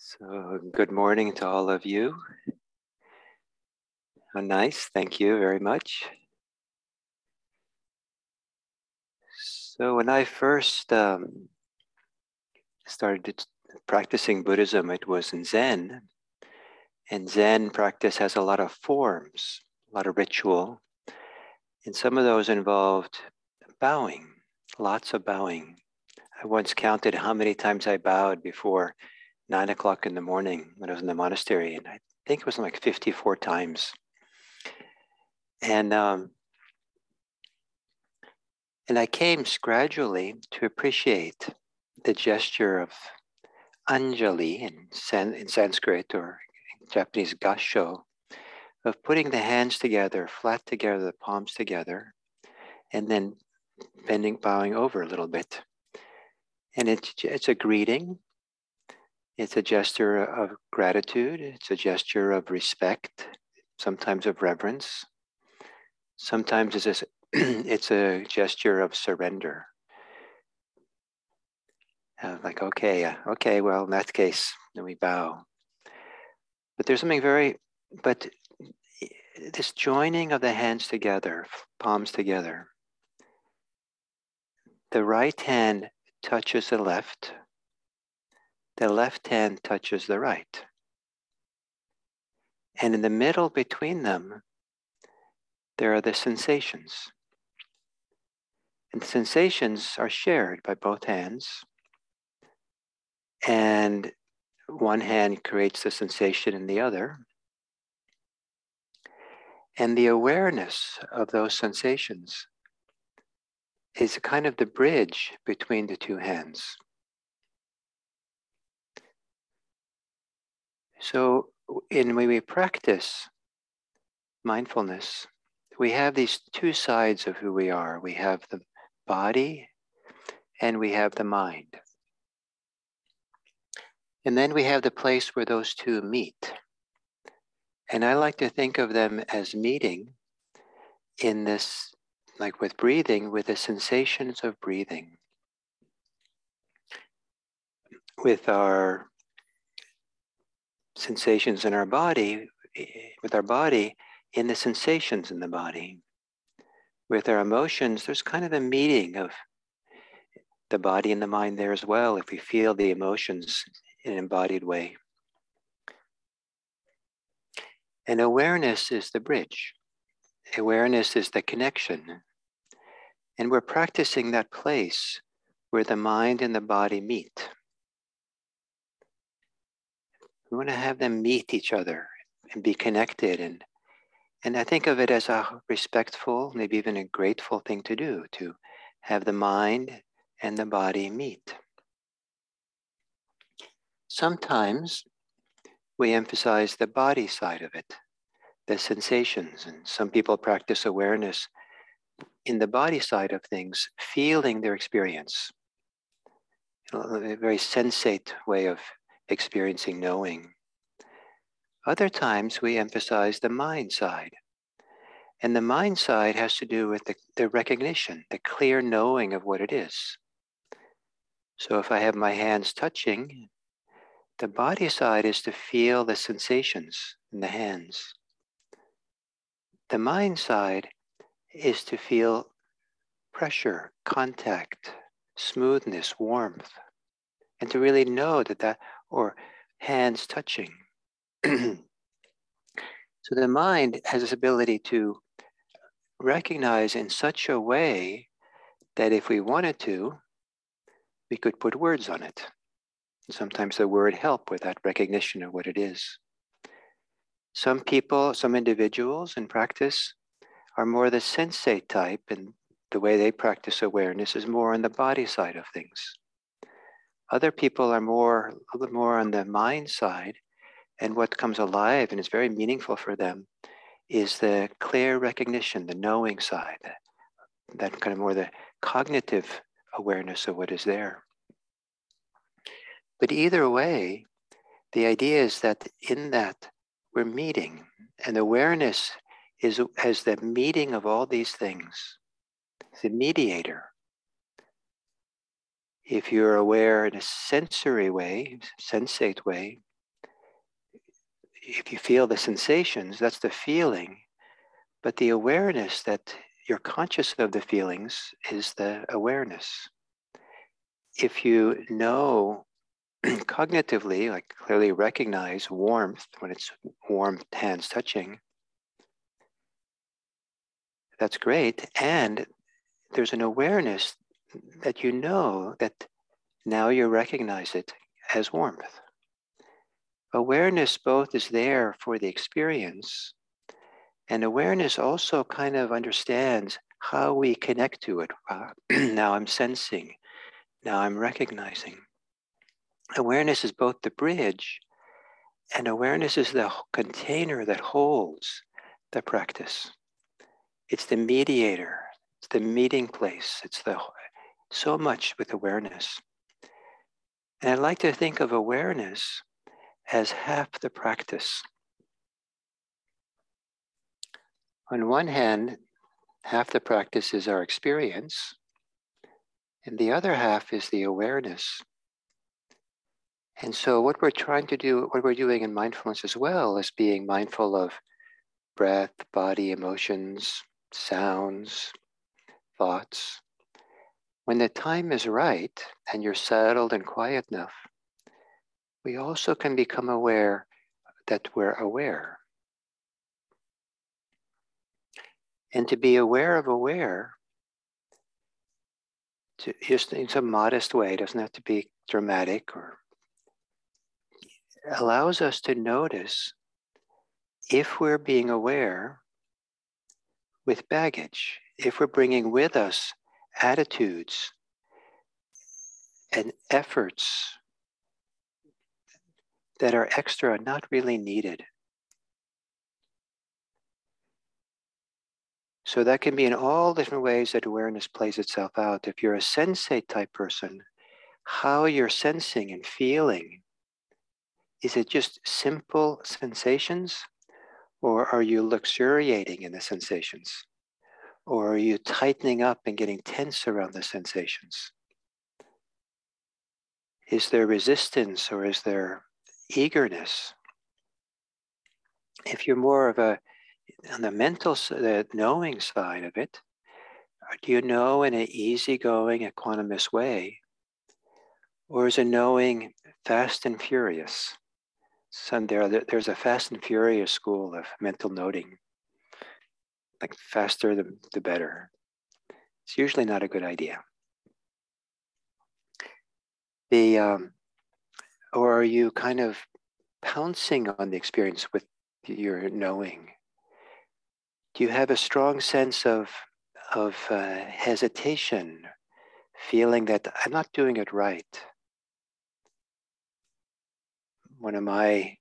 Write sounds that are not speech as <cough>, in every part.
So, good morning to all of you. How nice. Thank you very much. So, when I first um, started practicing Buddhism, it was in Zen. And Zen practice has a lot of forms, a lot of ritual. And some of those involved bowing, lots of bowing. I once counted how many times I bowed before nine o'clock in the morning when I was in the monastery, and I think it was like 54 times. And um, and I came gradually to appreciate the gesture of Anjali in, San, in Sanskrit or Japanese gassho, of putting the hands together, flat together, the palms together, and then bending, bowing over a little bit. And it's, it's a greeting, it's a gesture of gratitude, it's a gesture of respect, sometimes of reverence. Sometimes it's a, <clears throat> it's a gesture of surrender. Uh, like, okay, uh, okay, well, in that case, then we bow. But there's something very, but this joining of the hands together, palms together, the right hand touches the left, the left hand touches the right. And in the middle between them, there are the sensations. And the sensations are shared by both hands. And one hand creates the sensation in the other. And the awareness of those sensations is kind of the bridge between the two hands. So, in when we practice mindfulness, we have these two sides of who we are. We have the body and we have the mind. And then we have the place where those two meet. And I like to think of them as meeting in this, like with breathing, with the sensations of breathing. With our sensations in our body, eh, with our body, in the sensations in the body. With our emotions, there's kind of a meeting of the body and the mind there as well, if we feel the emotions in an embodied way. And awareness is the bridge. Awareness is the connection. And we're practicing that place where the mind and the body meet. We want to have them meet each other and be connected. And, and I think of it as a respectful, maybe even a grateful thing to do to have the mind and the body meet. Sometimes we emphasize the body side of it, the sensations. And some people practice awareness in the body side of things, feeling their experience. A very sensate way of experiencing knowing. Other times we emphasize the mind side. And the mind side has to do with the, the recognition, the clear knowing of what it is. So if I have my hands touching, the body side is to feel the sensations in the hands. The mind side is to feel pressure, contact, smoothness, warmth, and to really know that that, or hands touching. <clears throat> so the mind has this ability to recognize in such a way that if we wanted to, we could put words on it. And sometimes the word help with that recognition of what it is. Some people, some individuals in practice are more the sensate type, and the way they practice awareness is more on the body side of things. Other people are more, a little more on the mind side, and what comes alive and is very meaningful for them is the clear recognition, the knowing side, that kind of more the cognitive awareness of what is there. But either way, the idea is that in that we're meeting, and awareness is as the meeting of all these things, the mediator if you're aware in a sensory way, sensate way, if you feel the sensations, that's the feeling. But the awareness that you're conscious of the feelings is the awareness. If you know <clears throat> cognitively, like clearly recognize warmth when it's warm hands touching, that's great. And there's an awareness that you know that now you recognize it as warmth. Awareness both is there for the experience, and awareness also kind of understands how we connect to it. Uh, <clears throat> now I'm sensing, now I'm recognizing. Awareness is both the bridge, and awareness is the container that holds the practice. It's the mediator, it's the meeting place, it's the so much with awareness. And I like to think of awareness as half the practice. On one hand, half the practice is our experience, and the other half is the awareness. And so, what we're trying to do, what we're doing in mindfulness as well, is being mindful of breath, body, emotions, sounds, thoughts. When the time is right and you're settled and quiet enough, we also can become aware that we're aware. And to be aware of aware, to, just in some modest way, doesn't have to be dramatic or allows us to notice if we're being aware with baggage, if we're bringing with us attitudes and efforts that are extra, are not really needed. So that can be in all different ways that awareness plays itself out. If you're a sensate type person, how you're sensing and feeling, is it just simple sensations? Or are you luxuriating in the sensations? Or are you tightening up and getting tense around the sensations? Is there resistance or is there eagerness? If you're more of a, on the mental, the knowing side of it, do you know in an easygoing, equanimous way? Or is it knowing fast and furious? Some there, there's a fast and furious school of mental noting like faster the, the better. It's usually not a good idea. The um, or are you kind of pouncing on the experience with your knowing? Do you have a strong sense of of uh, hesitation, feeling that I'm not doing it right? One of my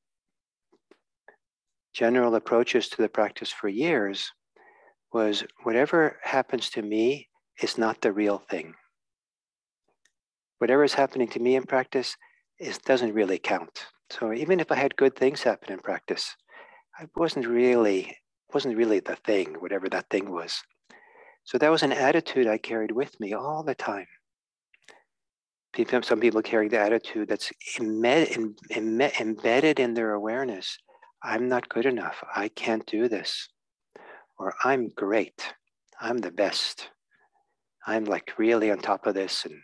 general approaches to the practice for years was whatever happens to me is not the real thing. Whatever is happening to me in practice is doesn't really count. So even if I had good things happen in practice, I wasn't really wasn't really the thing, whatever that thing was. So that was an attitude I carried with me all the time. Some people carry the attitude that's embedded in their awareness. I'm not good enough. I can't do this or I'm great, I'm the best, I'm like really on top of this. And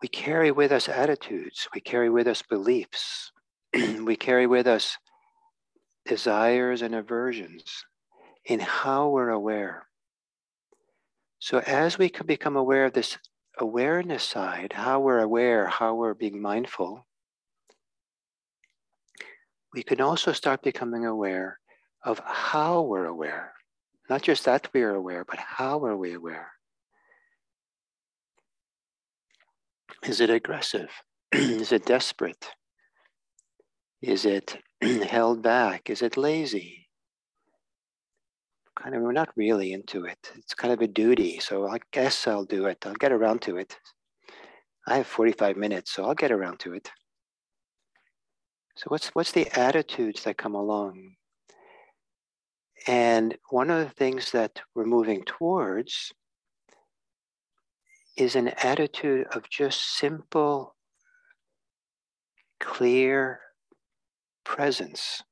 we carry with us attitudes, we carry with us beliefs, <clears throat> we carry with us desires and aversions in how we're aware. So as we can become aware of this awareness side, how we're aware, how we're being mindful, we can also start becoming aware of how we're aware. Not just that we are aware, but how are we aware? Is it aggressive? <clears throat> Is it desperate? Is it <clears throat> held back? Is it lazy? Kind of, we're not really into it. It's kind of a duty. So I guess I'll do it. I'll get around to it. I have 45 minutes, so I'll get around to it. So what's what's the attitudes that come along? And one of the things that we're moving towards is an attitude of just simple clear presence.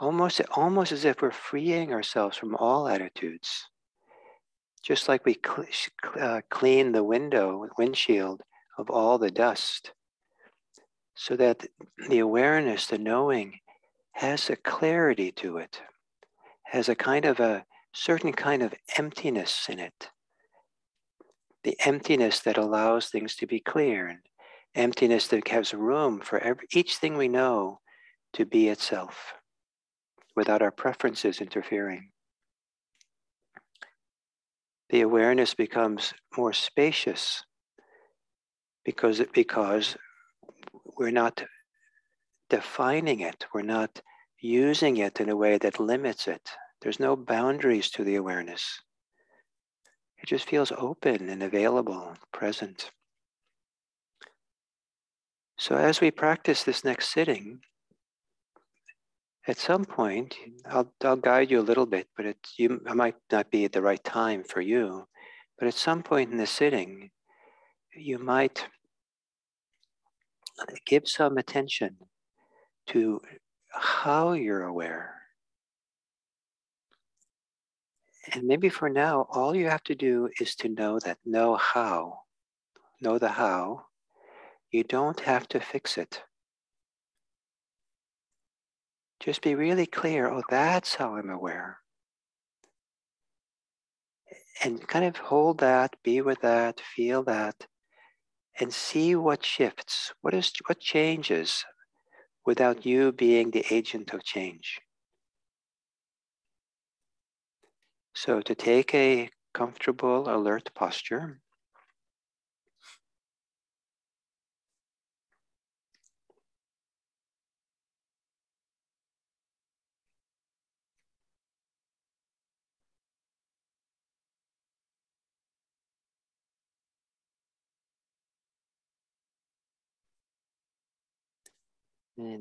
Almost, almost as if we're freeing ourselves from all attitudes. Just like we cl- uh, clean the window, windshield of all the dust, so that the awareness, the knowing, has a clarity to it, has a kind of a certain kind of emptiness in it. The emptiness that allows things to be clear, and emptiness that gives room for every, each thing we know to be itself without our preferences interfering. The awareness becomes more spacious because it, because we're not defining it, we're not using it in a way that limits it. There's no boundaries to the awareness. It just feels open and available, present. So as we practice this next sitting, at some point, I'll, I'll guide you a little bit, but it, you, might not be at the right time for you. But at some point in the sitting, you might give some attention to how you're aware. And maybe for now, all you have to do is to know that, know how, know the how. You don't have to fix it. Just be really clear oh, that's how I'm aware. And kind of hold that, be with that, feel that, and see what shifts, what is what changes without you being the agent of change. So to take a comfortable, alert posture. And